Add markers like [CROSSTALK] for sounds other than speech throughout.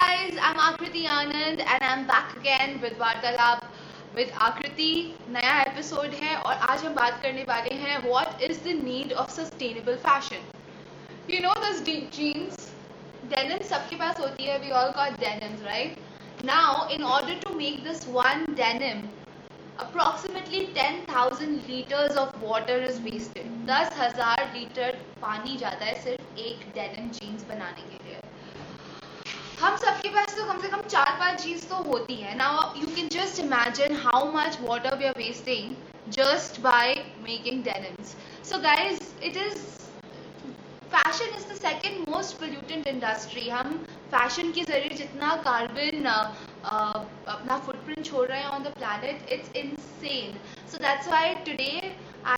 guys, I'm Akriti Anand and I'm back again with Vartalaap with Aakriti नया episode है और आज हम बात करने वाले हैं what is the need of sustainable fashion you know this jeans denim सबके पास होती है we all got denims right now in order to make this one denim approximately 10,000 liters of water is wasted. 10,000 litre पानी जाता है सिर्फ़ एक denim jeans बनाने के लिए। हम सबके पास तो कम से कम चार पाँच चीज़ तो होती है। Now you can just imagine how much water we are wasting just by making denims so guys it is fashion is the second most pollutant industry हम फ़ैशन के ज़रिए जितना कार्बन अपना फुटप्रिंट छोड़ रहे हैं on the planet it's insane so that's why today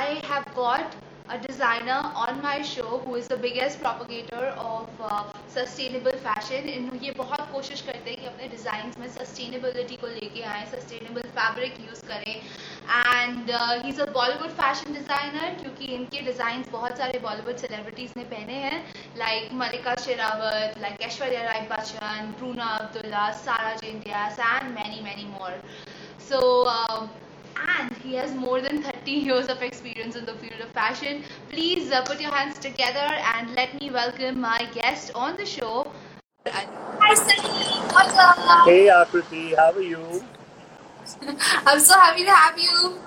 I have got a designer on my show who is the biggest propagator of uh, sustainable fashion. इन ये बहुत कोशिश करते हैं कि अपने डिज़ाइंस में सस्टेनेबिलिटी को लेके आए सस्टेनेबल फैब्रिक यूज़ करें. And he is a Bollywood fashion designer क्योंकि इनके डिज़ाइंस बहुत सारे बॉलीवुड सेलिब्रिटीज़ ने पहने हैं. Like Mallika Sherawat like Aishwarya Rai Bachchan Runa Abdulla Sara Jane Dias and many many more so and he has more than 30 years of experience in the field of fashion. Please uh, put your hands together and let me welcome my guest on the show. Hi, Sunny. What's up? Hey Akriti, how are you? [LAUGHS] I'm so happy to have you.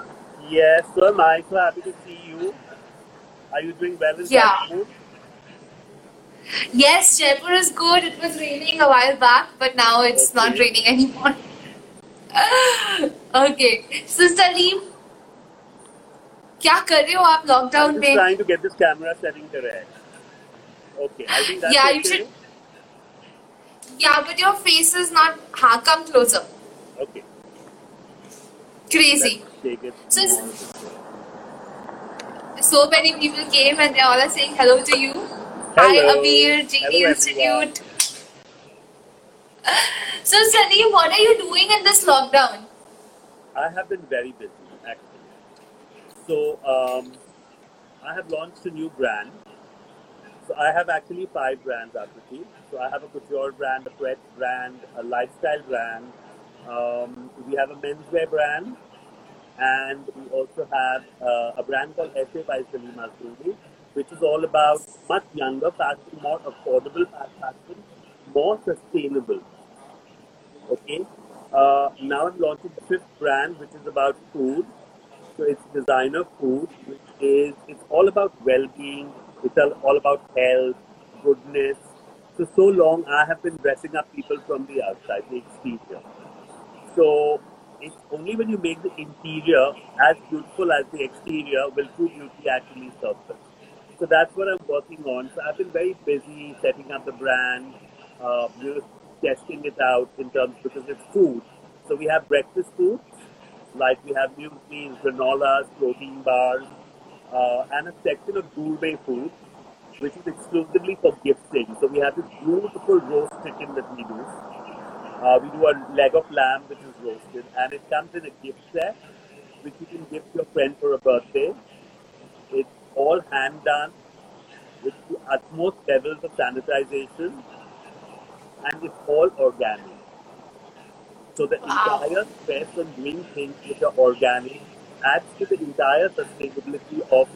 Yes, so am I. So happy to see you. Are you doing well in Yeah. Jaipur? Yes, Jaipur is good. It was raining a while back, but now it's not Okay. raining anymore. [LAUGHS] Okay sister लीम क्या कर रहे हो आप lockdown में trying to get this camera setting correct okay I think that's yeah you should yeah but your face is not हाँ come closer okay crazy so so many people came and they're all are saying hello to you hello. hi amir gd institute so salim what are you doing in this lockdown I have been very busy actually. So um, I have launched a new brand. So I have actually five brands, Akriti. So I have a couture brand, a pet brand, a lifestyle brand. Um, we have a menswear brand, and we also have uh, a brand called SA by Salim Azuri, which is all about much younger fashion, more affordable fashion, more sustainable. Okay. Uh, now I'm launching the fifth brand, which is about food. So it's designer food, which is it's all about well-being. It's all about health, goodness. So so long I have been dressing up people from the outside, the exterior. So it's only when you make the interior as beautiful as the exterior will true beauty actually surface. So that's what I'm working on. So I've been very busy setting up the brand, uh, testing it out in terms because it's food. So we have breakfast food, like we have muesli, granolas, protein bars, uh, and a section of gourmet food, which is exclusively for gifting. So we have this beautiful roast chicken that we do. Uh, we do a leg of lamb which is roasted, and it comes in a gift set, which you can gift your friend for a birthday. It's all hand done with the utmost levels of sanitization, and it's all organic. So the Wow. entire stress on doing things which are organic adds to the entire sustainability of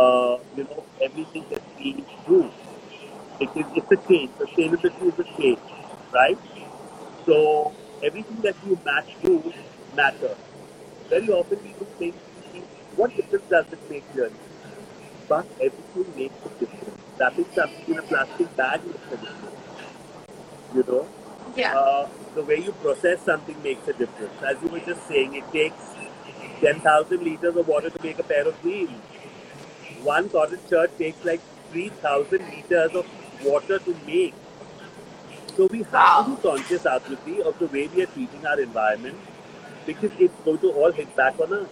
uh, you know everything that we do. Because it's a change. Sustainability is a change, right? So everything that you match do matters. Very often people think, think, what difference does it make here? But everything makes a difference. Wrapping something in a plastic bag makes a difference. You know? Yeah. uh, the way you process something makes a difference. As you were just saying, it takes 10,000 liters of water to make a pair of jeans. One cotton shirt takes like 3,000 liters of water to make. So we have to be conscious, Akriti, of the way we are treating our environment because it's going to all hit back on us.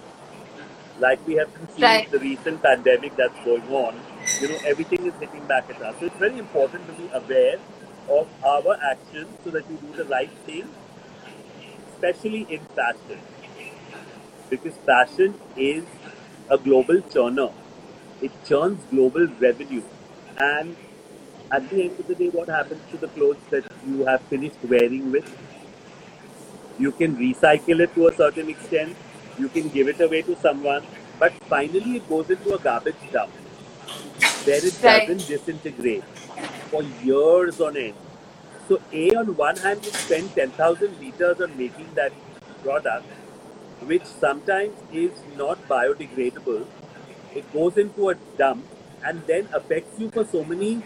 Like we have seeing Right. the recent pandemic that's going on, you know, everything is hitting back at us. So it's very important to be aware of our actions so that we do the right thing, especially in fashion. Because fashion is a global churner. It churns global revenue. And at the end of the day, what happens to the clothes that you have finished wearing with? You can recycle it to a certain extent, you can give it away to someone, but finally it goes into a garbage dump where it Right. doesn't disintegrate for years on end. So, A, on one hand, you spend 10,000 liters on making that product, which sometimes is not biodegradable. It goes into a dump and then affects you for so many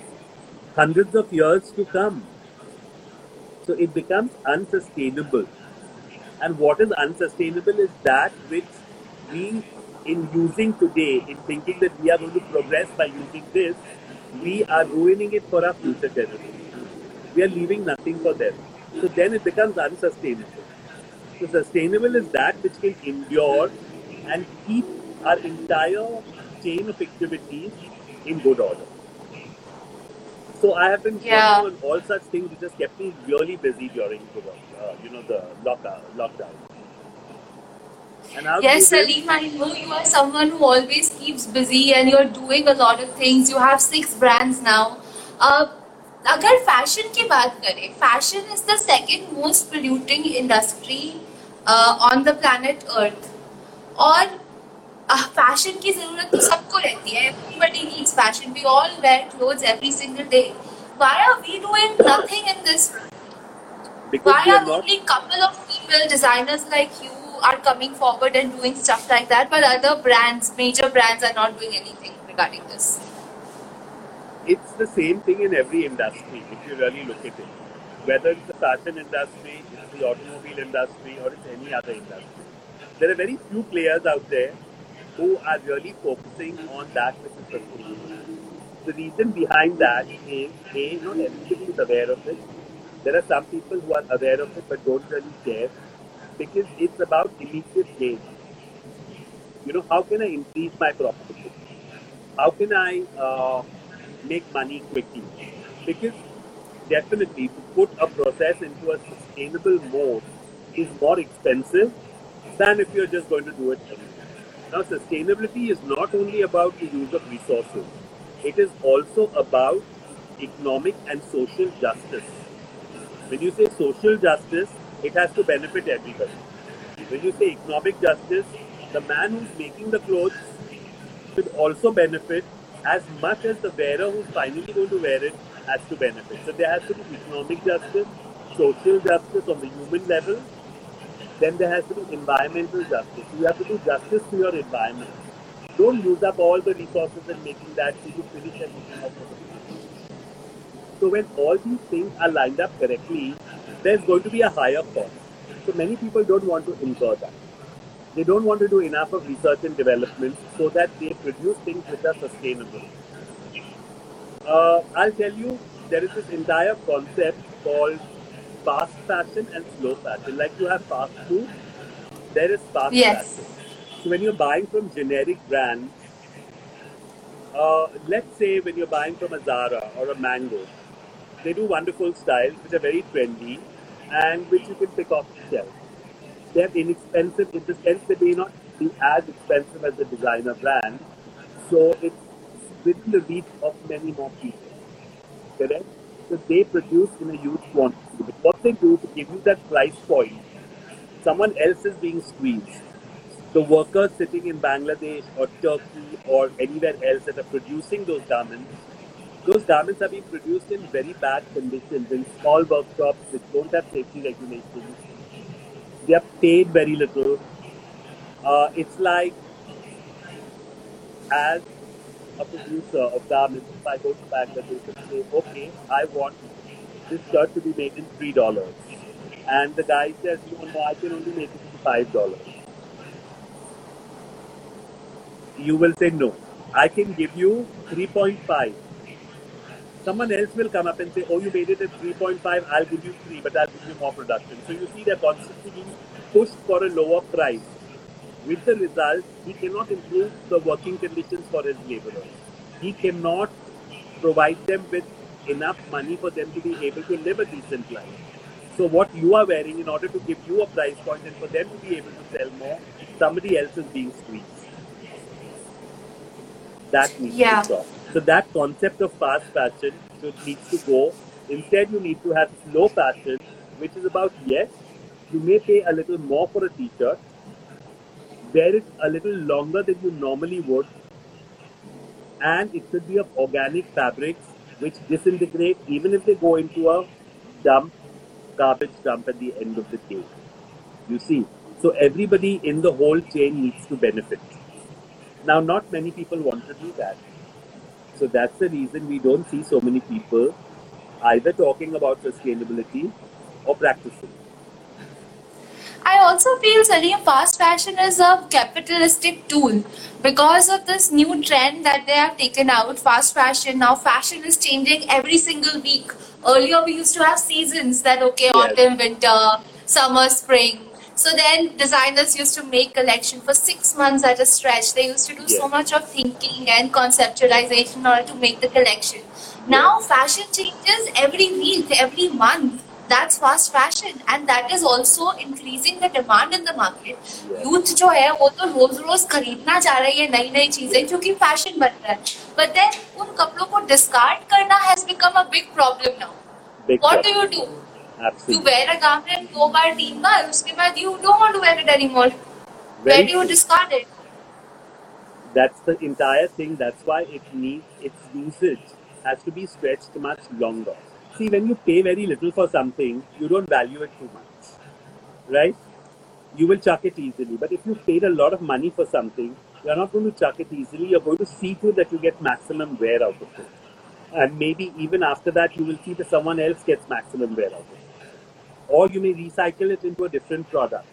hundreds of years to come. So it becomes unsustainable. And what is unsustainable is that which we, in using today, in thinking that we are going to progress by using this, we are ruining it for our future generations. We are leaving nothing for them. So then it becomes unsustainable. So sustainable is that which can endure and keep our entire chain of activities in good order. So I have been working Yeah. on all such things which has kept me really busy during the uh, you know, the lockdown. lockdown. And how Yes, do you do? Salim, I know you are someone who always keeps busy and you're doing a lot of things. You have six brands now. Uh, अगर fashion की बात करें fashion is the second most polluting industry on the planet earth और fashion की जरूरत तो सबको रहती है everybody needs fashion we all where clothes every single day why are we doing nothing in this Because why we are are not only couple of people designers like you are coming forward and doing stuff like that but other brands major brands are not doing anything regarding this it's the same thing in every industry if you really look at it. Whether it's the fashion industry, it's the automobile industry, or it's any other industry. There are very few players out there who are really focusing on that which is sustainable. The reason behind that is A, not everybody is aware of it. There are some people who are aware of it but don't really care because it's about immediate gain. You know, how can I increase my profitability? How can I uh, make money quickly? Because definitely to put a process into a sustainable mode is more expensive than if you're just going to do it. Now, sustainability is not only about the use of resources, it is also about economic and social justice. When you say social justice, it has to benefit everybody. When you say economic justice, the man who's making the clothes should also benefit as much as the wearer who's finally going to wear it has to benefit. So there has to be economic justice, social justice on the human level, then there has to be environmental justice. You have to do justice to your environment. Don't use up all the resources in making that so you finish everything off. So when all these things are lined up correctly, there's going to be a higher cost. So many people don't want to incur that. They don't want to do enough of research and development so that they produce things which are sustainable. Uh, I'll tell you, there is this entire concept called fast fashion and slow fashion. Like you have fast food, there is fast Yes. fashion. So when you're buying from generic brands, uh, let's say when you're buying from a Zara or a Mango, they do wonderful styles which are very trendy and which you can pick off the shelf. They're inexpensive in the sense they may not be as expensive as the designer brand, so it's within the reach of many more people. Correct? So they produce in a huge quantity. But what they do to give you that price point, someone else is being squeezed. The workers sitting in Bangladesh or Turkey or anywhere else that are producing those garments, those garments are being produced in very bad conditions in small workshops which don't have safety regulations. They are paid very little. Uh, it's like as a producer of garments, if I go to Bangladesh and say, okay, I want this shirt to be made in three dollars, and the guy says, no, no, I can only make it in five dollars. You will say no. I can give you three point five. Someone else will come up and say, oh, you made it at 3.5, I'll give you 3, but I'll give you more production. So you see they're constantly being pushed for a lower price. With the result, he cannot improve the working conditions for his laborers. He cannot provide them with enough money for them to be able to live a decent life. So what you are wearing, in order to give you a price point and for them to be able to sell more, somebody else is being squeezed. That needs Yeah. to stop. So that concept of fast fashion needs to go. Instead, you need to have slow fashion, which is about yes, you may pay a little more for a t-shirt, wear it a little longer than you normally would, and it should be of organic fabrics which disintegrate even if they go into a dump, garbage dump at the end of the day. You see, so everybody in the whole chain needs to benefit. Now, not many people want to do that. So that's the reason we don't see so many people either talking about sustainability or practicing. I also feel studying fast fashion is a capitalistic tool because of this new trend that they have taken out fast fashion. Now, fashion is changing every single week. Earlier, we used to have seasons that, okay, Yes. autumn, winter, summer, spring. So then designers used to make collection for six months at a stretch. They used to do so Yes. much of thinking and conceptualization in order to make the collection. Now fashion changes every week, every month. That's fast fashion and that is also increasing the demand in the market. Yes. Youth जो है वो तो रोज रोज खरीदना चाह रही है नई नई चीजें क्योंकि फैशन बन रहा है बट देन उन कपड़ों को डिस्कार्ड करना has become a big problem now Big what do problem. You do Absolutely. You wear a garment, go by teen bar, uske you don't want to wear it anymore. Very Where do you true. discard it? That's the entire thing. That's why it needs its usage has to be stretched much longer. See, when you pay very little for something, you don't value it too much, right? You will chuck it easily. But if you paid a lot of money for something, you're not going to chuck it easily. You're going to see to that you get maximum wear out of it. And maybe even after that, you will see that someone else gets maximum wear out of it. Or you may recycle it into a different product.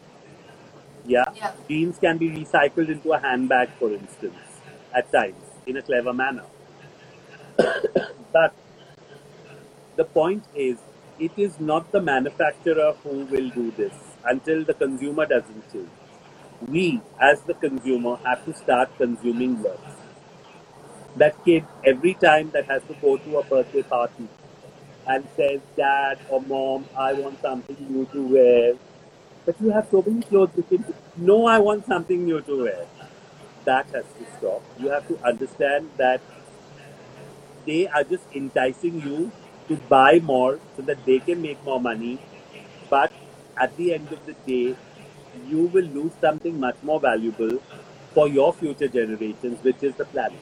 Yeah. Yeah. Jeans can be recycled into a handbag, for instance, at times, in a clever manner. [COUGHS] but the point is, it is not the manufacturer who will do this until the consumer doesn't change. We, as the consumer, have to start consuming less. That kid, every time that has to go to a birthday party and says, Dad or Mom, I want something new to wear. But you have so many clothes you can No, I want something new to wear. That has to stop. You have to understand that they are just enticing you to buy more so that they can make more money. But at the end of the day, you will lose something much more valuable for your future generations, which is the planet.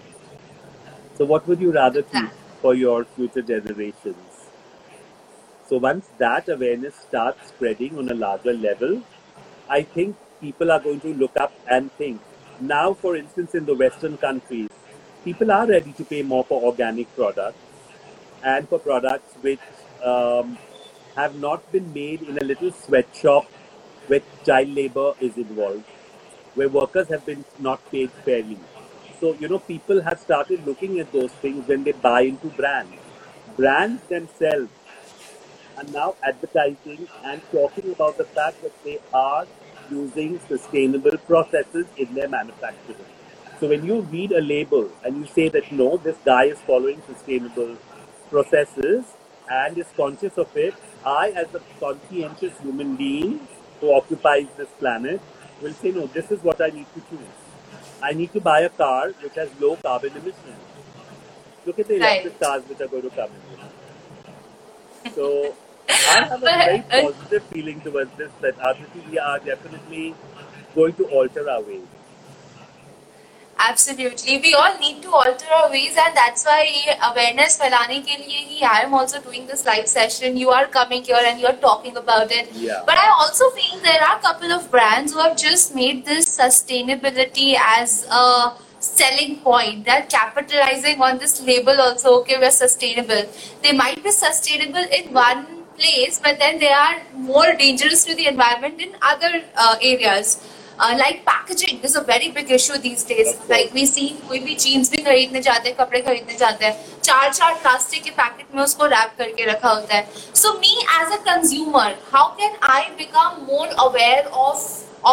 So, what would you rather keep for your future generations? So, once that awareness starts spreading on a larger level, I think people are going to look up and think. Now, for instance, in the Western countries, people are ready to pay more for organic products and for products which um, have not been made in a little sweatshop where child labor is involved, where workers have been not paid fairly. So, you know, people have started looking at those things when they buy into brands. Brands themselves are now advertising and talking about the fact that they are using sustainable processes in their manufacturing. So when you read a label and you say that no, this guy is following sustainable processes and is conscious of it, I, as a conscientious human being who occupies this planet, will say, no, this is what I need to choose. I need to buy a car which has low carbon emissions. Look at the Right. electric cars which are going to come in. So I have a [LAUGHS] very But, uh, positive feeling towards this that Aditi, we are definitely going to alter our ways. Absolutely. We all need to alter our ways and that's why ये awareness फैलाने के लिए ही I am also doing this live session. You are coming here and you're talking about it. Yeah. But I also feel there are a couple of brands who have just made this sustainability as a selling point. They're capitalizing on this label also, okay, we're sustainable. They might be sustainable in one place, but then they are more dangerous to the environment in other uh, areas. Uh, like packaging is a very big issue these days. Of course. Like we see कोई भी jeans भी खरीदने जाते हैं कपड़े खरीदने जाते हैं चार चार प्लास्टिक के पैकेट में उसको रैप करके रखा होता है So me as a consumer, how can I become more aware of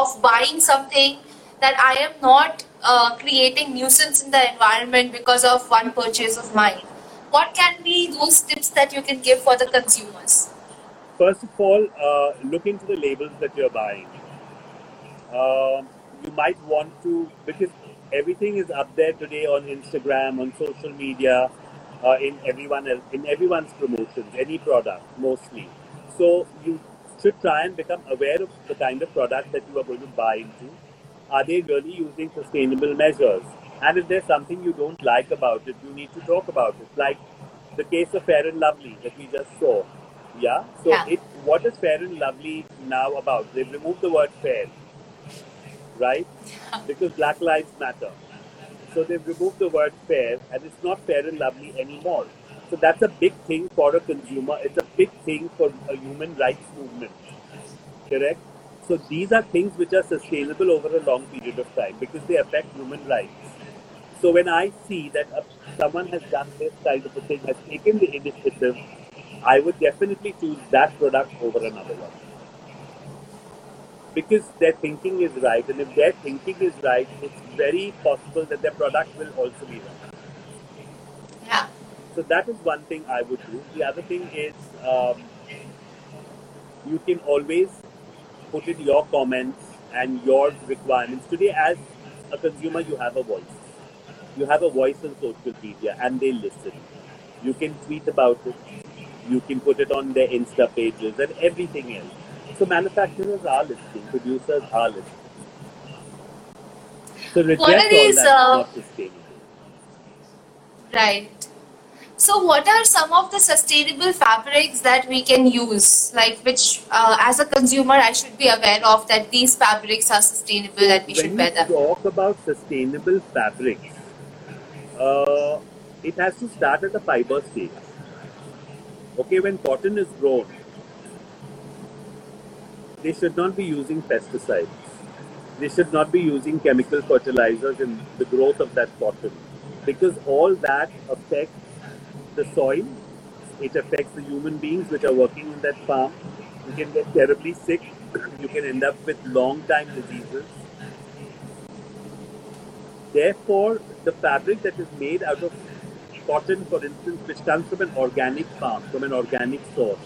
of buying something that I am not uh, creating nuisance in the environment because of one purchase of mine? What can be those tips that you can give for the consumers? First of all, uh, look into the labels that you're buying. Um, you might want to, because everything is up there today on Instagram, on social media. uh, in everyone else, in everyone's promotions, any product mostly. So you should try and become aware of the kind of product that you are going to buy into. Are they really using sustainable measures? And if there's something you don't like about it, you need to talk about it. Like the case of Fair and Lovely that we just saw. Yeah. So Yeah. it what is Fair and Lovely now about? They've removed the word fair, right? [LAUGHS] Because Black Lives Matter. So they've removed the word fair and it's not fair and lovely anymore. So that's a big thing for a consumer. It's a big thing for a human rights movement. Correct? So these are things which are sustainable over a long period of time because they affect human rights. So when I see that someone has done this kind of a thing, has taken the initiative, I would definitely choose that product over another one. Because their thinking is right, and if their thinking is right, it's very possible that their product will also be right. Yeah. So that is one thing I would do. The other thing is um, you can always put in your comments and your requirements. Today, as a consumer, you have a voice. You have a voice on social media and they listen. You can tweet about it. You can put it on their Insta pages and everything else. So manufacturers are listening, producers are listening. So reject What are all that, uh. Right. So, what are some of the sustainable fabrics that we can use? Like, which, uh, as a consumer, I should be aware of that these fabrics are sustainable and we should when wear you them. talk about sustainable fabrics, uh, it has to start at the fiber stage. Okay, when cotton is grown, they should not be using pesticides. They should not be using chemical fertilizers in the growth of that cotton because all that affects the soil, it affects the human beings which are working in that farm. You can get terribly sick, you can end up with long time diseases. Therefore, the fabric that is made out of cotton, for instance, which comes from an organic farm, from an organic source,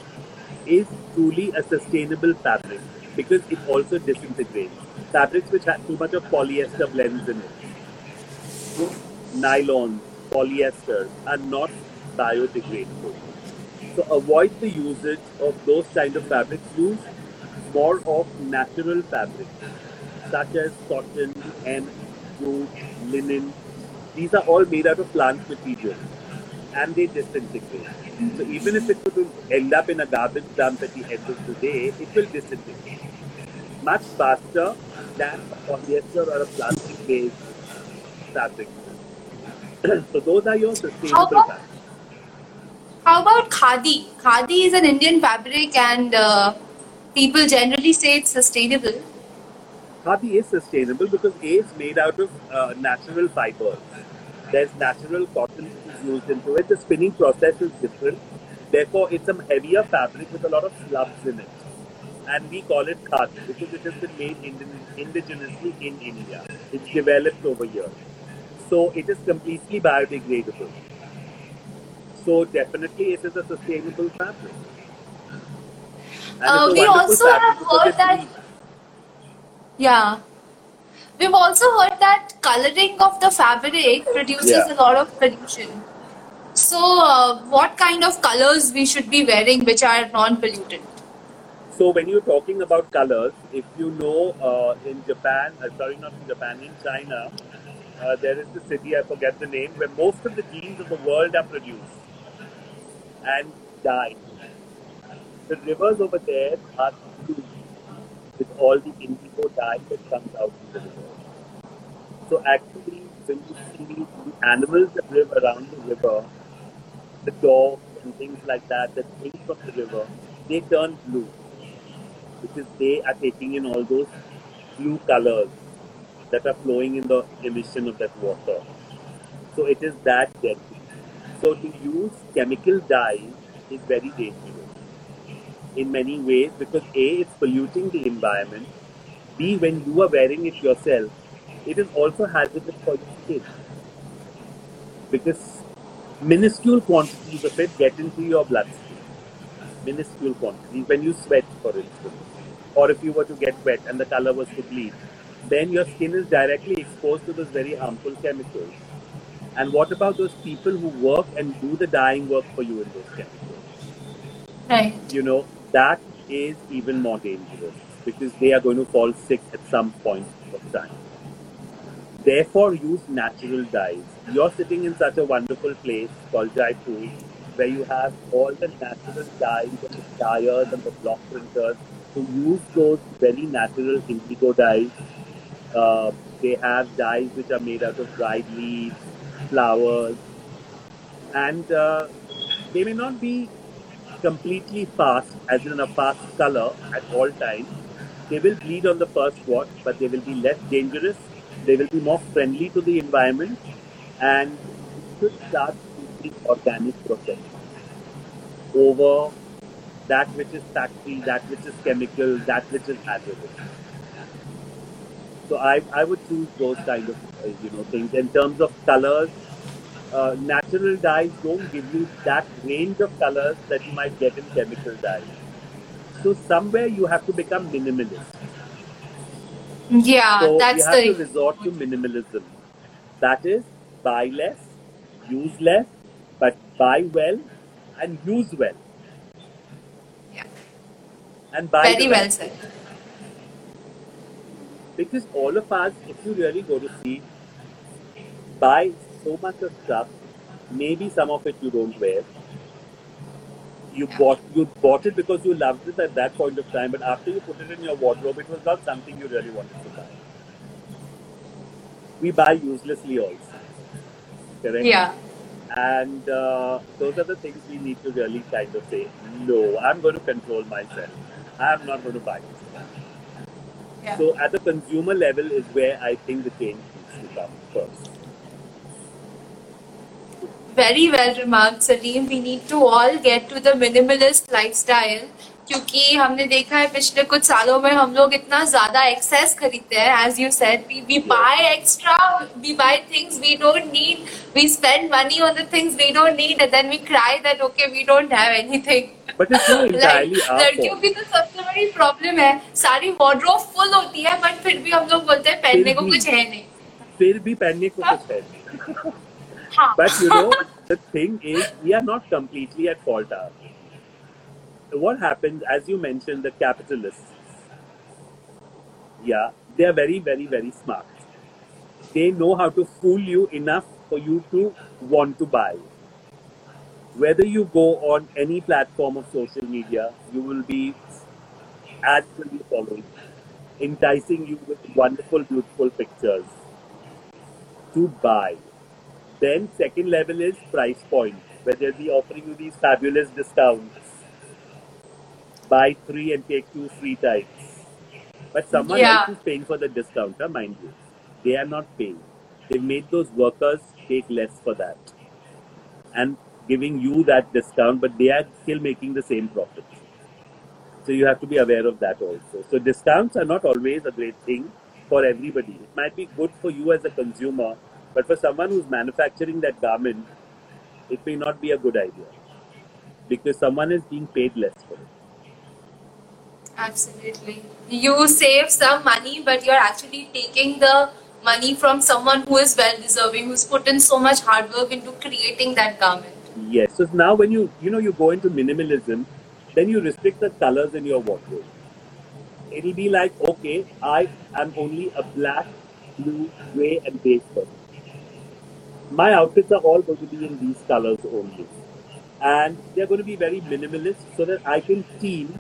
is truly a sustainable fabric because it also disintegrates. Fabrics which have too much of polyester blends in it, nylon, polyesters are not biodegradable. So avoid the usage of those kind of fabrics. Use more of natural fabrics such as cotton, and jute, linen. These are all made out of plant material and they disintegrate. So even if it will end up in a garbage dump at the end of the day, it will disintegrate much faster than a polyester or a plastic based fabric. [CLEARS THROAT] so those are your sustainable How about, how about khadi? Khadi is an Indian fabric, and uh, people generally say it's sustainable. Khadi is sustainable because A is made out of uh, natural fibers. There's natural cotton is used into it. The spinning process is different. Therefore, it's a heavier fabric with a lot of slubs in it. And we call it khadi because it has been made indigenously in India. It's developed over here. So it is completely biodegradable. So definitely it is a sustainable fabric. Uh, we also have heard that- Yeah. We've also heard that coloring of the fabric produces Yeah. a lot of pollution. So, uh, what kind of colors we should be wearing which are non-pollutant? So when you're talking about colors, if you know uh, in Japan, uh, sorry, not in Japan, in China, uh, there is the city, I forget the name, where most of the jeans of the world are produced and dyed. The rivers over there are blue with all the indigo dye that comes out of the river. So actually, when you see the animals that live around the river, the dogs and things like that that drink from the river, they turn blue because they are taking in all those blue colors that are flowing in the emission of that water. So it is that deadly. So to use chemical dyes is very dangerous in many ways because A, it's polluting the environment. B, when you are wearing it yourself, it is also hazardous for your skin because minuscule quantities of it get into your bloodstream. Minuscule quantities. When you sweat, for instance, or if you were to get wet and the color was to bleed, then your skin is directly exposed to those very harmful chemicals. And what about those people who work and do the dyeing work for you in those chemicals? Right. You know, that is even more dangerous because they are going to fall sick at some point of time. Therefore, use natural dyes. You're sitting in such a wonderful place called Jaipur where you have all the natural dyes and the dyers and the block printers who use those very natural indigo dyes. Uh, they have dyes which are made out of dried leaves, flowers, and uh, they may not be completely fast, as in a fast color at all times. They will bleed on the first wash, but they will be less dangerous. They will be more friendly to the environment, and you should start using organic process over that which is factory, that which is chemical, that which is hazardous. So I, I would choose those kind of you know things in terms of colors. Uh, natural dyes don't give you that range of colors that you might get in chemical dyes. So somewhere you have to become minimalist. Yeah, So that's you have to the resort to minimalism. That is, buy less, use less, but buy well and use well. Yeah. And buy very well said. because all of us, if you really go to see, buy so much of stuff. Maybe some of it you don't wear. You bought you bought it because you loved it at that point of time, but after you put it in your wardrobe, it was not something you really wanted to buy. We buy uselessly also, correct? Yeah. And uh, those are the things we need to really kind of say, no, I'm going to control myself. I'm not going to buy this. Yeah. So at the consumer level is where I think the change needs to come first. Very well remarked, Salim. We need to all get to the minimalist lifestyle क्योंकि हमने देखा है पिछले कुछ सालों में हम लोग इतना ज़्यादा एक्सेस खरीदते हैं. As you said we we buy extra we buy things we don't need we spend money on the things we don't need and then we cry that okay we don't have anything लड़कियों की तो सबसे बड़ी problem है सारी wardrobe full होती है but फिर भी हम लोग बोलते हैं पहनने को कुछ है नहीं। फिर भी पहनने को कुछ. हाँ [LAUGHS] [LAUGHS] But you know, the thing is, we are not completely at fault. Our. What happens, as you mentioned, the capitalists, yeah, they are very, very, very smart. They know how to fool you enough for you to want to buy. Whether you go on any platform of social media, you will be be following, enticing you with wonderful, beautiful pictures to buy. Then second level is price point, where they'll be offering you these fabulous discounts. Buy three and take two free types. But someone Yeah. else is paying for the discount, huh, mind you. They are not paying. They've made those workers take less for that. And giving you that discount, but they are still making the same profit. So you have to be aware of that also. So discounts are not always a great thing for everybody. It might be good for you as a consumer, but for someone who's manufacturing that garment, it may not be a good idea because someone is being paid less for it. Absolutely. You save some money, but you're actually taking the money from someone who is well deserving, who's put in so much hard work into creating that garment. Yes. So now when you you know you go into minimalism, then you restrict the colors in your wardrobe. It'll be like, okay, I am only a black, blue, grey, and beige person. My outfits are all going to be in these colors only. And they're going to be very minimalist so that I can team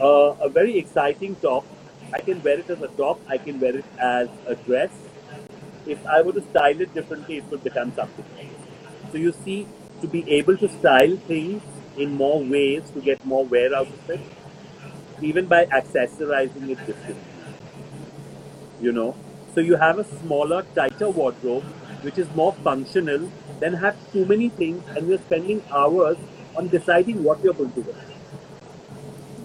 uh, a very exciting top. I can wear it as a top, I can wear it as a dress. If I were to style it differently, it would become something else. So you see, to be able to style things in more ways to get more wear out of it, even by accessorizing it differently. You know, so you have a smaller, tighter wardrobe which is more functional than have too many things and you're spending hours on deciding what you're going to wear.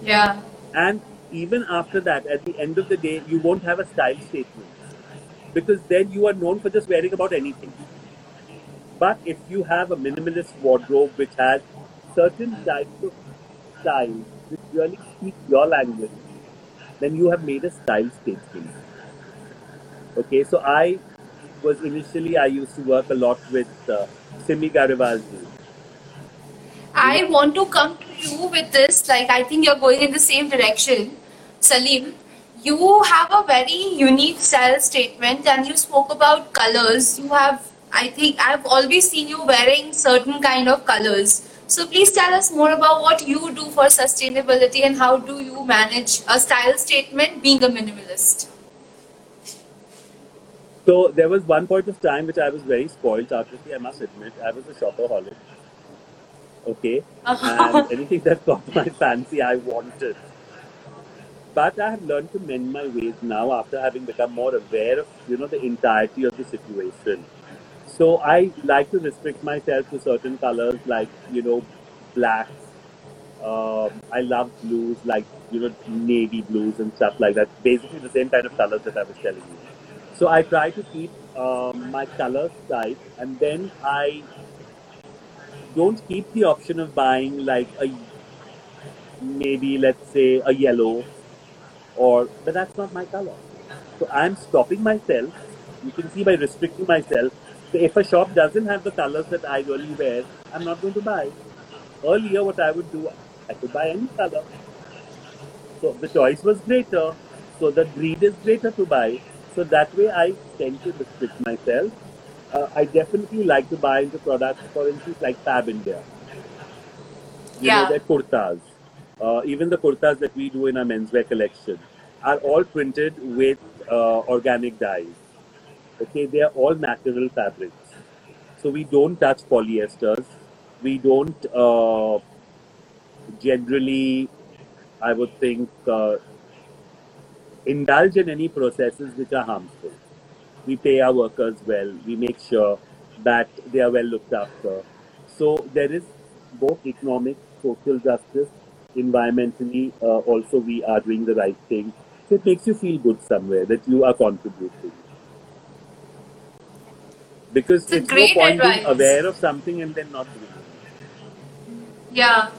Yeah. And even after that, at the end of the day, you won't have a style statement because then you are known for just wearing about anything. But if you have a minimalist wardrobe which has certain types of styles which really speak your language, then you have made a style statement. Okay, so I was initially I used to work a lot with uh, Simi Garibaldi. I want to come to you with this. Like, I think you're going in the same direction. Salim, you have a very unique style statement and you spoke about colors. You have, I think, I've always seen you wearing certain kind of colors. So please tell us more about what you do for sustainability and how do you manage a style statement being a minimalist. So there was one point of time which I was very spoiled, artistically, I must admit. I was a shopaholic. Okay. And anything that caught my fancy, I wanted. But I have learned to mend my ways now after having become more aware of, you know, the entirety of the situation. So I like to restrict myself to certain colors like, you know, blacks. Um, I love blues like, you know, navy blues and stuff like that. Basically the same kind of colors that I was telling you. So I try to keep um, my colors tight and then I don't keep the option of buying like a maybe let's say a yellow or but that's not my color. So I'm stopping myself. You can see by restricting myself. So if a shop doesn't have the colors that I really wear, I'm not going to buy. Earlier, what I would do, I could buy any color. So the choice was greater. So the greed is greater to buy. So that way, I tend to restrict myself. Uh, I definitely like to buy into products, for instance, like Fab India. You know, Yeah. their kurtas. Uh, even the kurtas that we do in our menswear collection are all printed with uh, organic dyes. Okay, they are all natural fabrics. So we don't touch polyesters. We don't uh, generally, I would think, uh, indulge in any processes which are harmful. We pay our workers well. We make sure that they are well looked after. So there is both economic, social justice, environmentally. Uh, also, we are doing the right thing. So it makes you feel good somewhere that you are contributing. Because It's it's no point being aware of something and then not doing it. Yeah.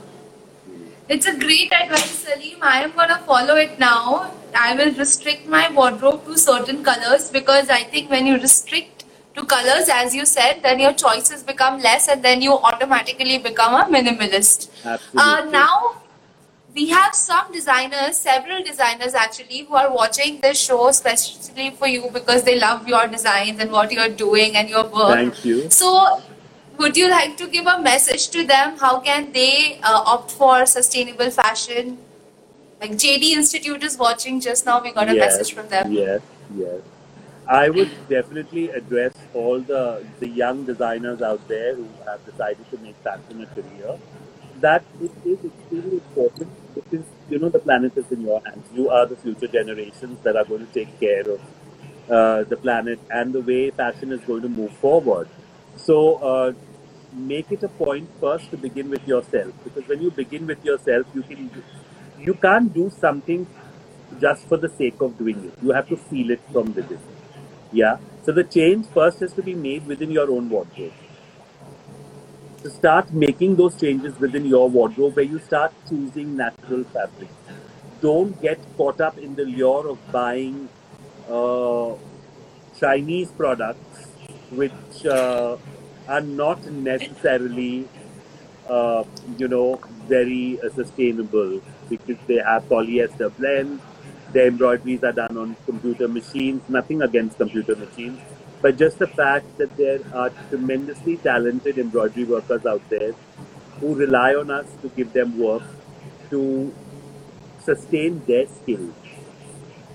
It's a great advice, Salim. I am gonna follow it now. I will restrict my wardrobe to certain colors because I think when you restrict to colors, as you said, then your choices become less and then you automatically become a minimalist. Uh, Absolutely. now, we have some designers, several designers actually, who are watching this show especially for you because they love your designs and what you're doing and your work. Thank you. So, would you like to give a message to them? How can they uh, opt for sustainable fashion? Like JD Institute is watching just now. We got a Yes, message from them. yes, yes. I would definitely address all the the young designers out there who have decided to make fashion a career. That it is extremely important because you know the planet is in your hands. You are the future generations that are going to take care of uh, the planet and the way fashion is going to move forward. So uh, make it a point first to begin with yourself because when you begin with yourself, you can you can't do something just for the sake of doing it. You have to feel it from within. Yeah. So the change first has to be made within your own wardrobe. To start making those changes within your wardrobe where you start choosing natural fabrics. Don't get caught up in the lure of buying uh, Chinese products which uh, are not necessarily uh, you know, very uh, sustainable because they have polyester blends. The embroideries are done on computer machines. Nothing against computer machines, but just the fact that there are tremendously talented embroidery workers out there who rely on us to give them work to sustain their skills.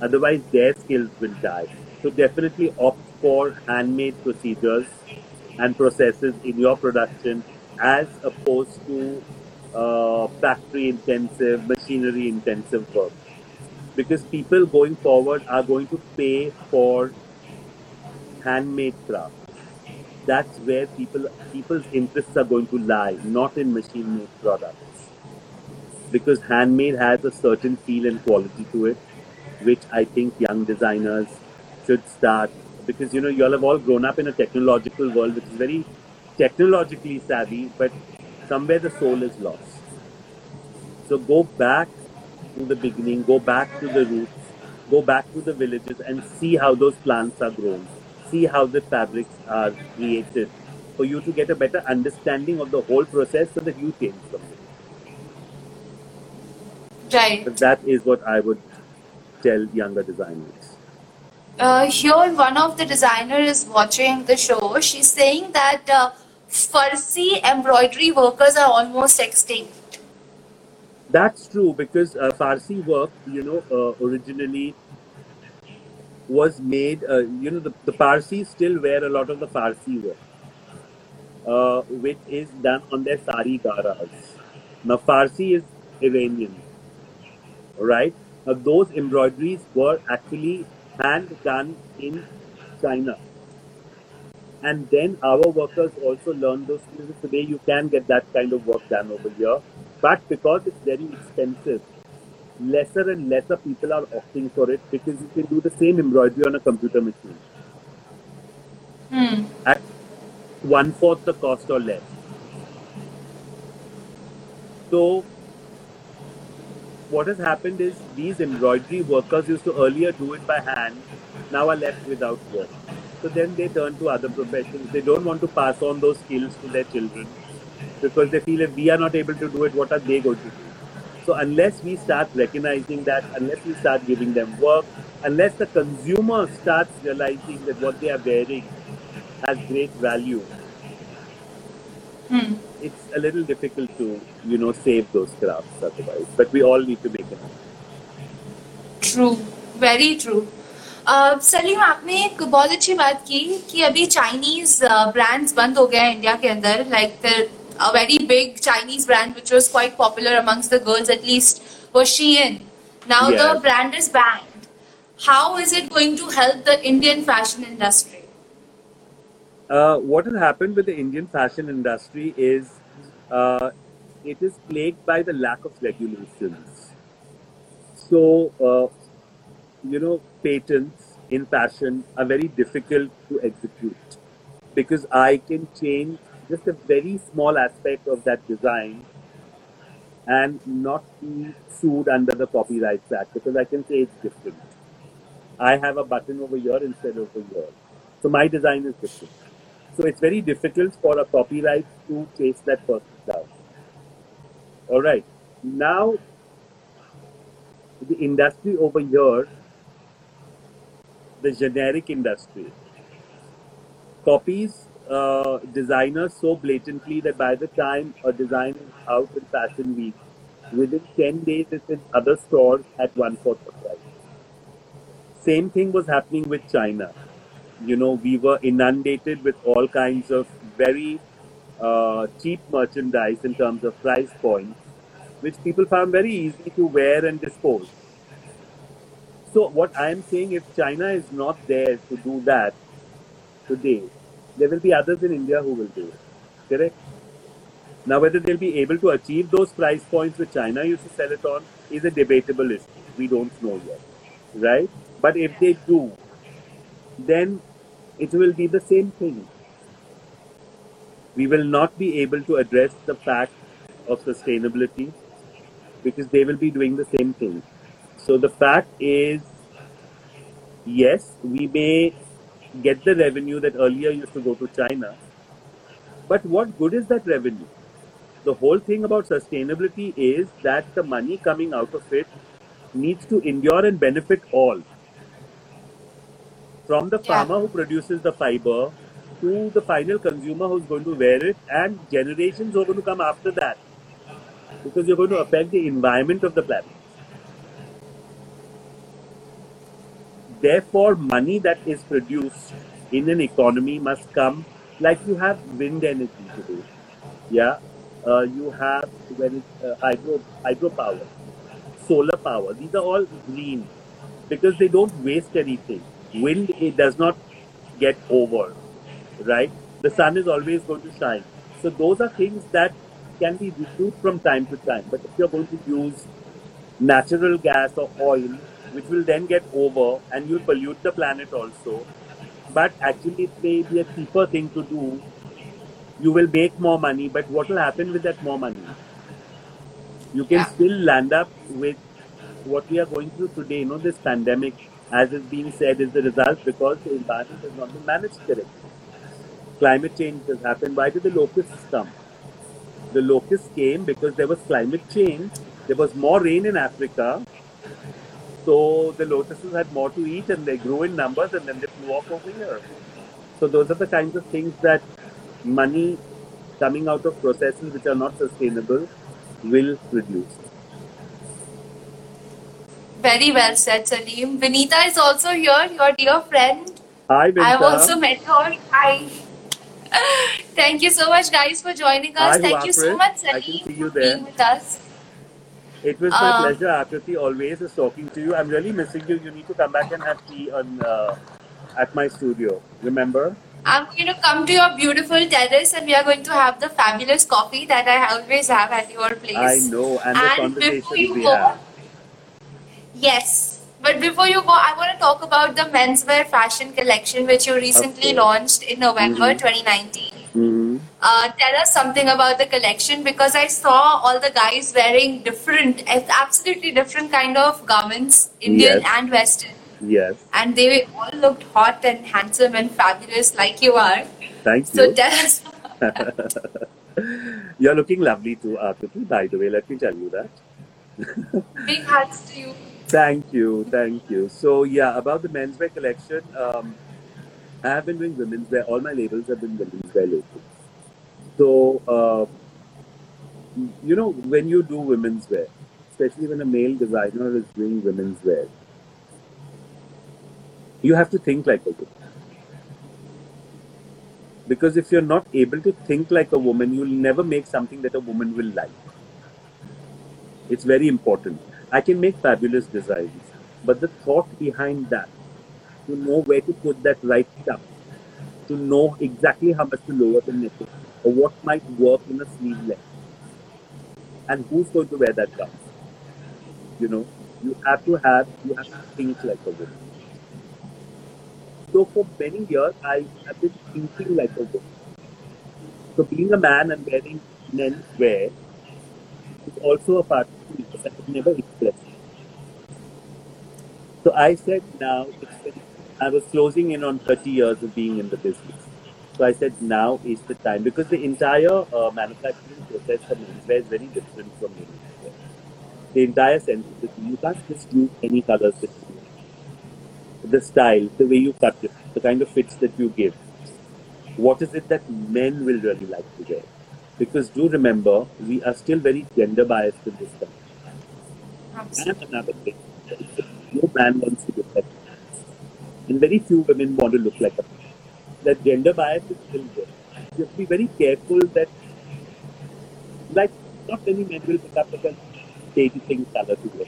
Otherwise, their skills will die. So definitely opt for handmade procedures and processes in your production as opposed to uh, factory intensive, machinery intensive work. Because people going forward are going to pay for handmade craft. That's where people people's interests are going to lie, not in machine made products. Because handmade has a certain feel and quality to it, which I think young designers should start. Because you know, you all have all grown up in a technological world which is very technologically savvy, but somewhere the soul is lost. So go back to the beginning, go back to the roots, go back to the villages and see how those plants are grown. see how the fabrics are created for you to get a better understanding of the whole process so that you change it. Right. But that is what I would tell younger designers. Uh, here, one of the designer is watching the show. She's saying that uh, Parsi embroidery workers are almost extinct. That's true because uh, Parsi work, you know, uh, originally was made, uh, you know, the, the still wear a lot of the Parsi work, uh, which is done on their sari garas. Now, Parsi is Iranian, right? Now, those embroideries were actually hand done in China. And then our workers also learn those skills. Today, you can get that kind of work done over here. But because it's very expensive, lesser and lesser people are opting for it because you can do the same embroidery on a computer machine Hmm. at one fourth the cost or less. So, what has happened is these embroidery workers used to earlier do it by hand, now are left without work. So then they turn to other professions. They don't want to pass on those skills to their children because they feel if we are not able to do it, what are they going to do? So unless we start recognizing that, unless we start giving them work, unless the consumer starts realizing that what they are wearing has great value, Hmm. it's a little difficult to, you know, save those crafts otherwise. But we all need to make it. True very true Salim आपने एक बहुत अच्छी बात की कि अभी Chinese brands बंद हो गए हैं इंडिया के अंदर like a very big Chinese brand which was quite popular amongst the girls at least was Shein. Now the Yes. brand is banned. How is it going to help the Indian fashion industry? Uh, what has happened with the Indian fashion industry is uh, it is plagued by the lack of regulations. So, uh, you know, patents in fashion are very difficult to execute because I can change just a very small aspect of that design and not be sued under the Copyrights Act because I can say it's different. I have a button over here instead of over here. So my design is different. So it's very difficult for a copyright to chase that person down. All right. Now, the industry over here, the generic industry, copies uh, designers so blatantly that by the time a design is out in Fashion Week, within 10 days it's in other stores at one fourth price. Same thing was happening with China. You know, we were inundated with all kinds of very uh, cheap merchandise in terms of price points, which people found very easy to wear and dispose. So, what I am saying, if China is not there to do that today, there will be others in India who will do it. Correct? Now, whether they'll be able to achieve those price points which China used to sell it on is a debatable issue. We don't know yet. Right? But if they do, then it will be the same thing. We will not be able to address the fact of sustainability because they will be doing the same thing. So the fact is, yes, we may get the revenue that earlier used to go to China, but what good is that revenue? The whole thing about sustainability is that the money coming out of it needs to endure and benefit all. From the Yeah. farmer who produces the fiber to the final consumer who's going to wear it, and generations who are going to come after that. Because you're going to affect the environment of the planet. Therefore, money that is produced in an economy must come like you have wind energy today. Yeah, uh, you have when it's uh, hydro hydropower, solar power. These are all green because they don't waste anything. Wind it does not get over, right? The sun is always going to shine. So those are things that can be renewed from time to time. But if you're going to use natural gas or oil, which will then get over and you'll pollute the planet also. But actually, it may be a cheaper thing to do. You will make more money, but what will happen with that more money? You can Yeah. still land up with what we are going through today, you know, this pandemic as is being said, is the result because the environment has not been managed correctly. Climate change has happened. Why did the locusts come? The locusts came because there was climate change. There was more rain in Africa. So the lotuses had more to eat and they grew in numbers and then they flew off over here. So those are the kinds of things that money coming out of processes which are not sustainable will produce. Very well said, Salim. Vinita is also here, your dear friend. Hi, Vinta. I've also met her. Hi. [LAUGHS] Thank you so much, guys, for joining us. Hi, Thank you so much, I can Salim, see you for there. being with us. It was my Uh, pleasure, Akriti. Always is talking to you. I'm really missing you. You need to come back and have tea on uh, at my studio. Remember? I'm going to come to your beautiful terrace and we are going to have the fabulous coffee that I always have at your place. I know, and the And before conversations you we go, have. Yes. But before you go, I want to talk about the menswear fashion collection which you recently launched in November Mhm. 2019. hmm Uh, tell us something about the collection because I saw all the guys wearing different, absolutely different kind of garments, Indian Yes. and Western, Yes. and they all looked hot and handsome and fabulous like you are. Thank So you. tell us. [LAUGHS] You're looking lovely too, Akriti. By the way, let me tell you that. Big hats to you. Thank you, thank you. So yeah, about the menswear collection, um, I have been doing women's wear. All my labels have been women's wear lately. So uh, you know, when you do women's wear, especially when a male designer is doing women's wear, you have to think like a woman. Because if you're not able to think like a woman, you'll never make something that a woman will like. It's very important. I can make fabulous designs, but the thought behind that, to know where to put that right stuff, to know exactly how much to lower the necklace, or what might work in a sleeve length, and who's going to wear that gown. You know, you have to have, you have to think like a woman. So for many years, I have been thinking like a woman. So being a man and wearing men's wear is also a part of me because I could never express it. So I said now, I was closing in on 30 years of being in the business. So I said now is the time because the entire uh, manufacturing process for menswear is very different from menswear. The entire sense it, you can't just use any colors. The style, the way you cut it, the kind of fits that you give. What is it that men will really like to wear? Because do remember, we are still very gender biased in this country. And another thing, no man wants to look like a man. And very few women want to look like a man. That gender bias is still there. You have to be very careful that, like, not many men will pick up like a shady color to wear,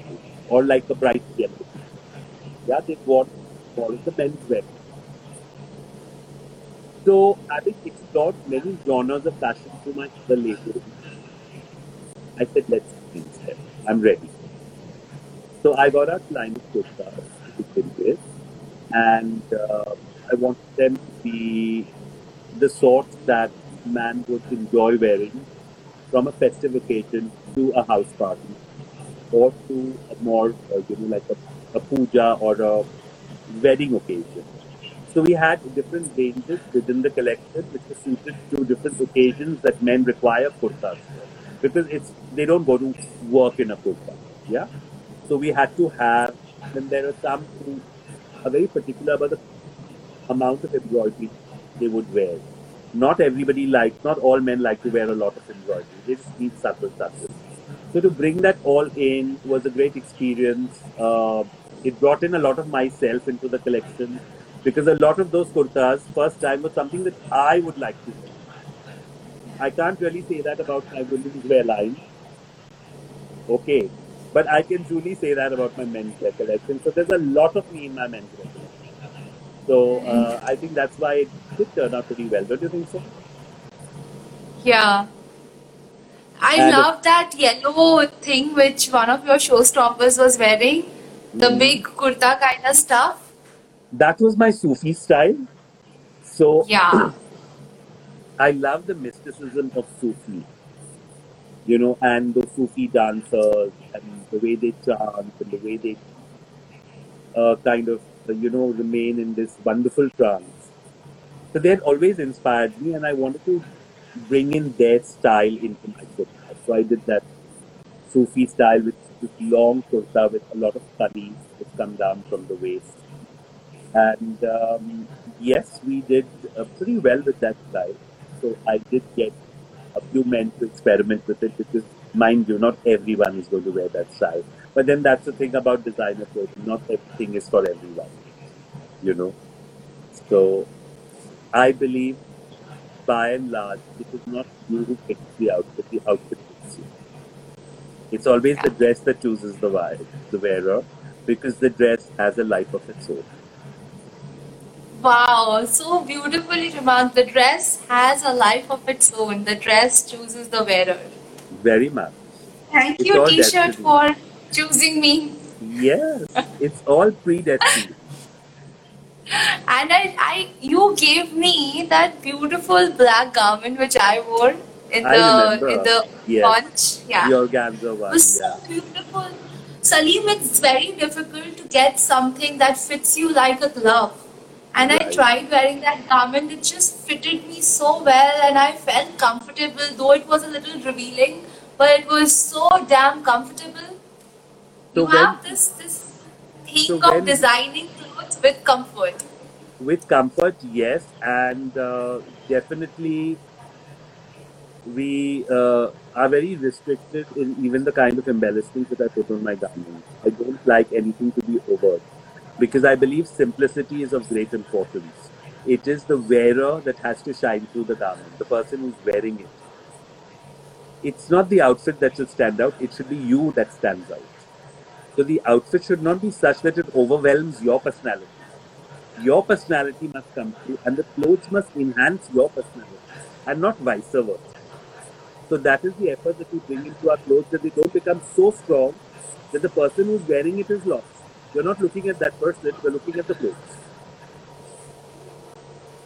or like a bright yellow. Yeah, they want more of the men's wear. So, having explored many genres of fashion through my other labels, I said, let's this. I'm ready. So I got a line of kurtas to begin with, and uh, I wanted them to be the sort that man would enjoy wearing from a festive occasion to a house party or to a more, uh, you know, like a, a puja or a wedding occasion. So we had different ranges within the collection which were suited to different occasions that men require kurtas. Because it's they don't go to work in a kurta. Yeah. So we had to have then there are some who are very particular about the amount of embroidery they would wear. Not everybody likes not all men like to wear a lot of embroidery. They just need subtle touches. So to bring that all in was a great experience. Uh, it brought in a lot of myself into the collection because a lot of those kurtas first time was something that I would like to wear. I can't really say that about my women's wear line. Okay. But I can truly say that about my men's wear collection. So there's a lot of me in my men's wear collection. So uh, I think that's why it did turn out pretty well. Don't you think so? Yeah. I And- love that yellow thing which one of your showstoppers was wearing. The Mhm. big kurta kind of stuff. That was my Sufi style. So Yeah. [CLEARS THROAT] I love the mysticism of Sufi, you know, and the Sufi dancers and the way they chant and the way they uh, kind of you know, remain in this wonderful trance. So they had always inspired me, and I wanted to bring in their style into my kurta. So I did that Sufi style with this long kurta with a lot of studies which come down from the waist. And um, yes, we did uh, pretty well with that style. So I did get a few men to experiment with it because, mind you, not everyone is going to wear that style. But then that's the thing about designer clothing. Not everything is for everyone, you know. So I believe, by and large, it is not you who picks the outfit. The outfit picks you. It's always the dress that chooses the wearer, the wearer, because the dress has a life of its own. Wow, so beautifully remarked. The dress has a life of its own. The dress chooses the wearer. Very much. Thank It's you, T-shirt, for choosing me. Yes, it's all predestined. [LAUGHS] And I, I, you gave me that beautiful black garment which I wore in I the remember. in the Yes. launch. Yeah. The organza It one, was so beautiful. Salim, it's very difficult to get something that fits you like a glove. And I tried wearing that garment. It just fitted me so well and I felt comfortable, though it was a little revealing, but it was so damn comfortable. So you when- have this this thing So of when- designing clothes with comfort. With comfort, yes, and uh, definitely we uh, are very restricted in even the kind of embellishments that I put on my garments. I don't like anything to be overt because I believe simplicity is of great importance. It is the wearer that has to shine through the garment, the person who's wearing it. It's not the outfit that should stand out, it should be you that stands out. So the outfit should not be such that it overwhelms your personality your personality must come through and the clothes must enhance your personality and not vice versa. So that is the effort that we bring into our clothes that they don't become so strong that the person who's wearing it is lost. You're not looking at that person, you're looking at the clothes.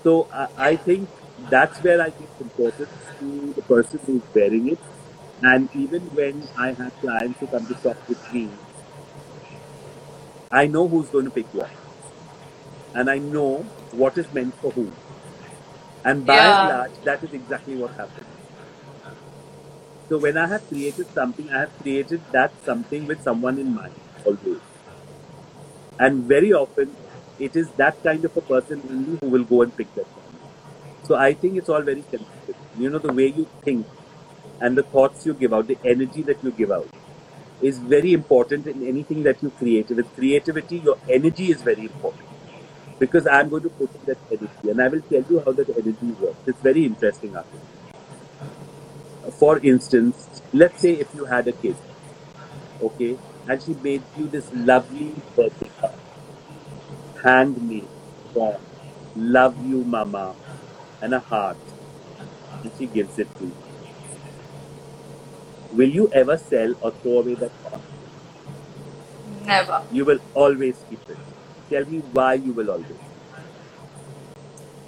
So I, I think that's where I give importance to the person who's wearing it. And even when I have clients who come to shop with me, I know who's going to pick what and I know what is meant for whom. And by Yeah. and large, that is exactly what happens. So when I have created something, I have created that something with someone in mind, always. And very often, it is that kind of a person only who will go and pick that one. So I think it's all very connected. You know, the way you think and the thoughts you give out, the energy that you give out is very important in anything that you create. With creativity, your energy is very important because I'm going to put in that energy and I will tell you how that energy works. It's very interesting. Arthur. For instance, let's say if you had a kid, okay, and she made you this lovely birthday card, handmade from love you mama and a heart, and she gives it to you. Will you ever sell or throw away that card? Never. You will always keep it. Tell me why you will always.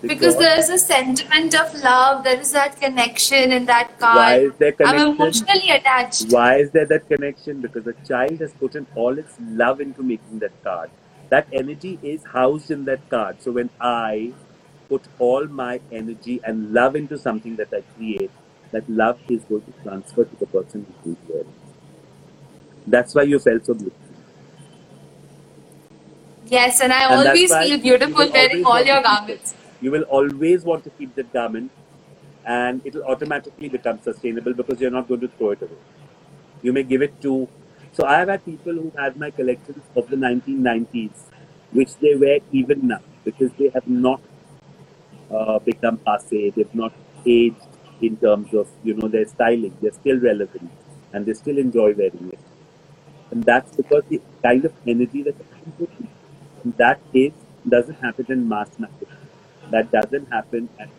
Because there is a sentiment of love, there is that connection in that card. why is there I'm connection? emotionally attached. Why is there that connection? Because a child has put in all its love into making that card. That energy is housed in that card. So when I put all my energy and love into something that I create, that love is going to transfer to the person who's wearing. it. That's why you felt so beautiful. Yes, and I And that's always why feel you beautiful will wearing always all your garments. You will always want to keep that garment and it will automatically become sustainable because you're not going to throw it away. You may give it to. So I have had people who had my collections of the 1990s, which they wear even now because they have not uh, become passe. They've not aged in terms of you know their styling. They're still relevant and they still enjoy wearing it. And that's because the kind of energy that in. And that is doesn't happen in mass market. That doesn't happen at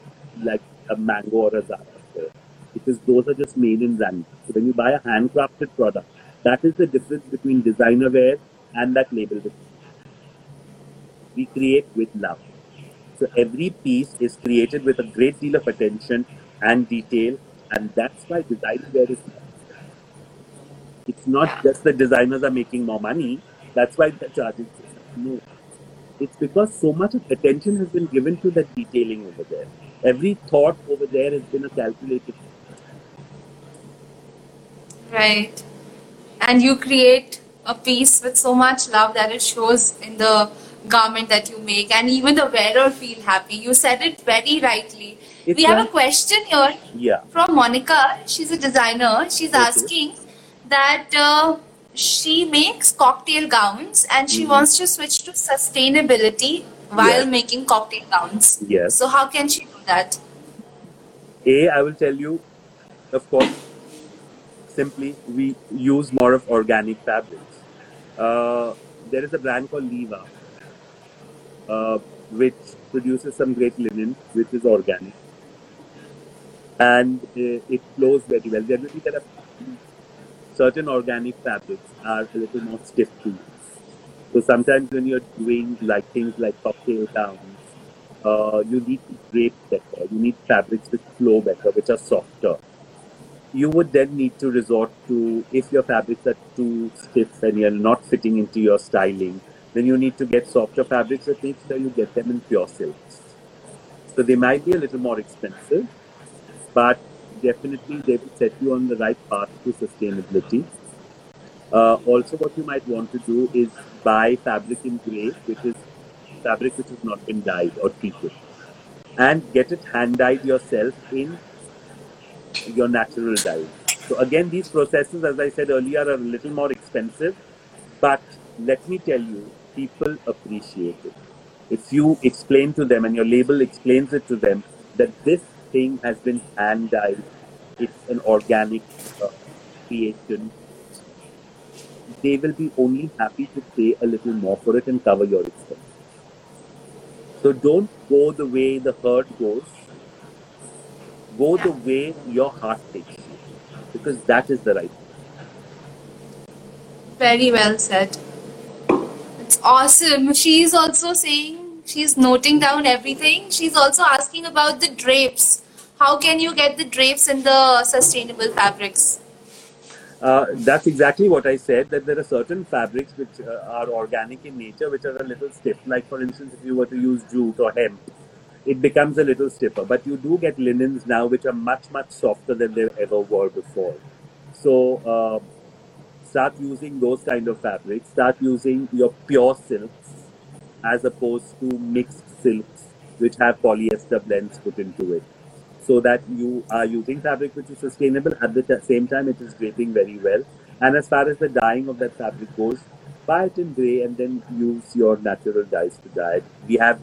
like a mango or a Zara store. Because those are just made in London. So when you buy a handcrafted product, that is the difference between designer wear and that label. We create with love. So every piece is created with a great deal of attention and detail, and that's why designer wear is. It's not just that designers are making more money. That's why they're charging. No, it's because so much attention has been given to the detailing over there. Every thought over there has been a calculated. Right. And you create a piece with so much love that it shows in the garment that you make, and even the wearer feel happy. You said it very rightly. It's we have like- a question here Yeah. from Monica. She's a designer. She's Okay. asking that uh, she makes cocktail gowns and she Mhm. wants to switch to sustainability while making cocktail gowns. Yes. So how can she do that? A, I will tell you, of course, simply we use more of organic fabrics. Uh, there is a brand called Leva, uh, which produces some great linen, which is organic. And uh, it flows very well. Generally, there are certain organic fabrics are a little more stiff to. So sometimes when you're doing like things like cocktail gowns, uh, you need to drape better. You need fabrics which flow better, which are softer. You would then need to resort to, if your fabrics are too stiff and you're not fitting into your styling, then you need to get softer fabrics that make sure you get them in pure silks. So they might be a little more expensive, but definitely they will set you on the right path to sustainability. Uh, also, what you might want to do is buy fabric in grey, which is fabric which has not been dyed or treated, and get it hand dyed yourself in your natural dye. So again, these processes, as I said earlier, are a little more expensive, but let me tell you, people appreciate it. If you explain to them and your label explains it to them that this has been hand dyed, it's an organic uh, creation, they will be only happy to pay a little more for it and cover your expenses. So don't go the way the herd goes. Go the way your heart takes you, because that is the right. Very well said. It's awesome. She's also saying she's noting down everything. She's also asking about the drapes. How can you get the drapes in the sustainable fabrics? Uh, that's exactly what I said. That there are certain fabrics which uh, are organic in nature, which are a little stiff. Like for instance, if you were to use jute or hemp, it becomes a little stiffer. But you do get linens now, which are much much softer than they ever were before. So uh, start using those kind of fabrics. Start using your pure silks as opposed to mixed silks, which have polyester blends put into it so that you are using fabric which is sustainable. At the t- same time it is draping very well. And as far as the dyeing of that fabric goes buy it in gray and then use your natural dyes to dye it. We have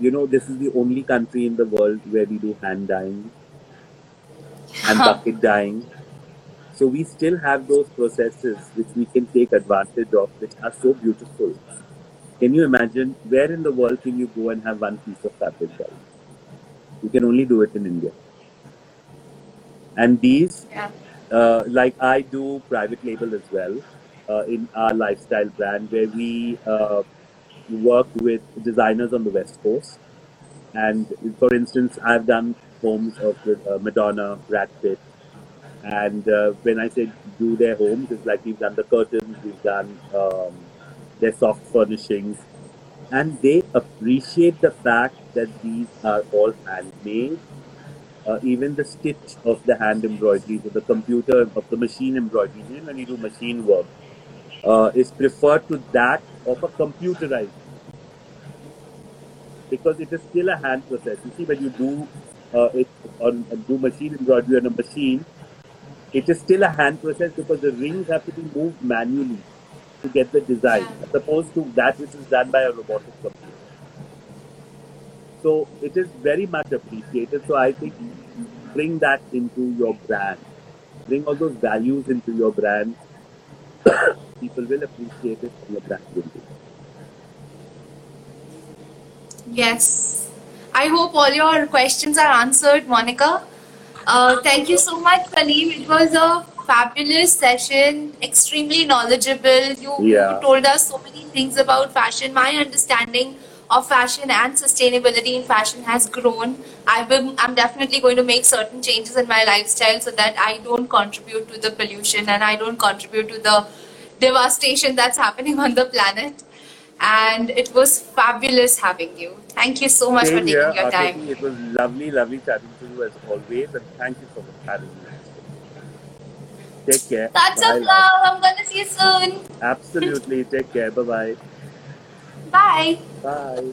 you know this is the only country in the world where we do hand dyeing and bucket dyeing. So we still have those processes which we can take advantage of which are so beautiful. Can you imagine where in the world can you go and have one piece of fabric dyed you can only do it in India. And these, Yeah. uh, like I do private label as well uh, in our lifestyle brand, where we uh, work with designers on the West Coast. And for instance, I've done homes of uh, Madonna, Brad Pitt, and uh, when I say do their homes, it's like we've done the curtains, we've done um, their soft furnishings, and they appreciate the fact that these are all handmade. Uh, even the stitch of the hand embroidery, so the computer of the machine embroidery, when you do machine work, uh, is preferred to that of a computerized because it is still a hand process. You see, when you do uh, it on do machine embroidery on a machine, it is still a hand process because the rings have to be moved manually to get the design, as opposed to that which is done by a robotic computer. So it is very much appreciated. So I think bring that into your brand, bring all those values into your brand. [COUGHS] People will appreciate it, and your brand will do. Yes. I hope all your questions are answered, Monica. Uh, thank you so much, Kaleem. It was a fabulous session, extremely knowledgeable. You, Yeah. you told us so many things about fashion. My understanding of fashion and sustainability in fashion has grown. I've been, I'm definitely going to make certain changes in my lifestyle so that I don't contribute to the pollution and I don't contribute to the devastation that's happening on the planet. and it was fabulous having you. Thank you so much for taking here, your time. It was lovely, lovely chatting to you as always, and thank you so much for having me. Take care. Lots Bye, of love. I'm gonna see you soon. Absolutely. Take care. Bye-bye. Bye. Bye.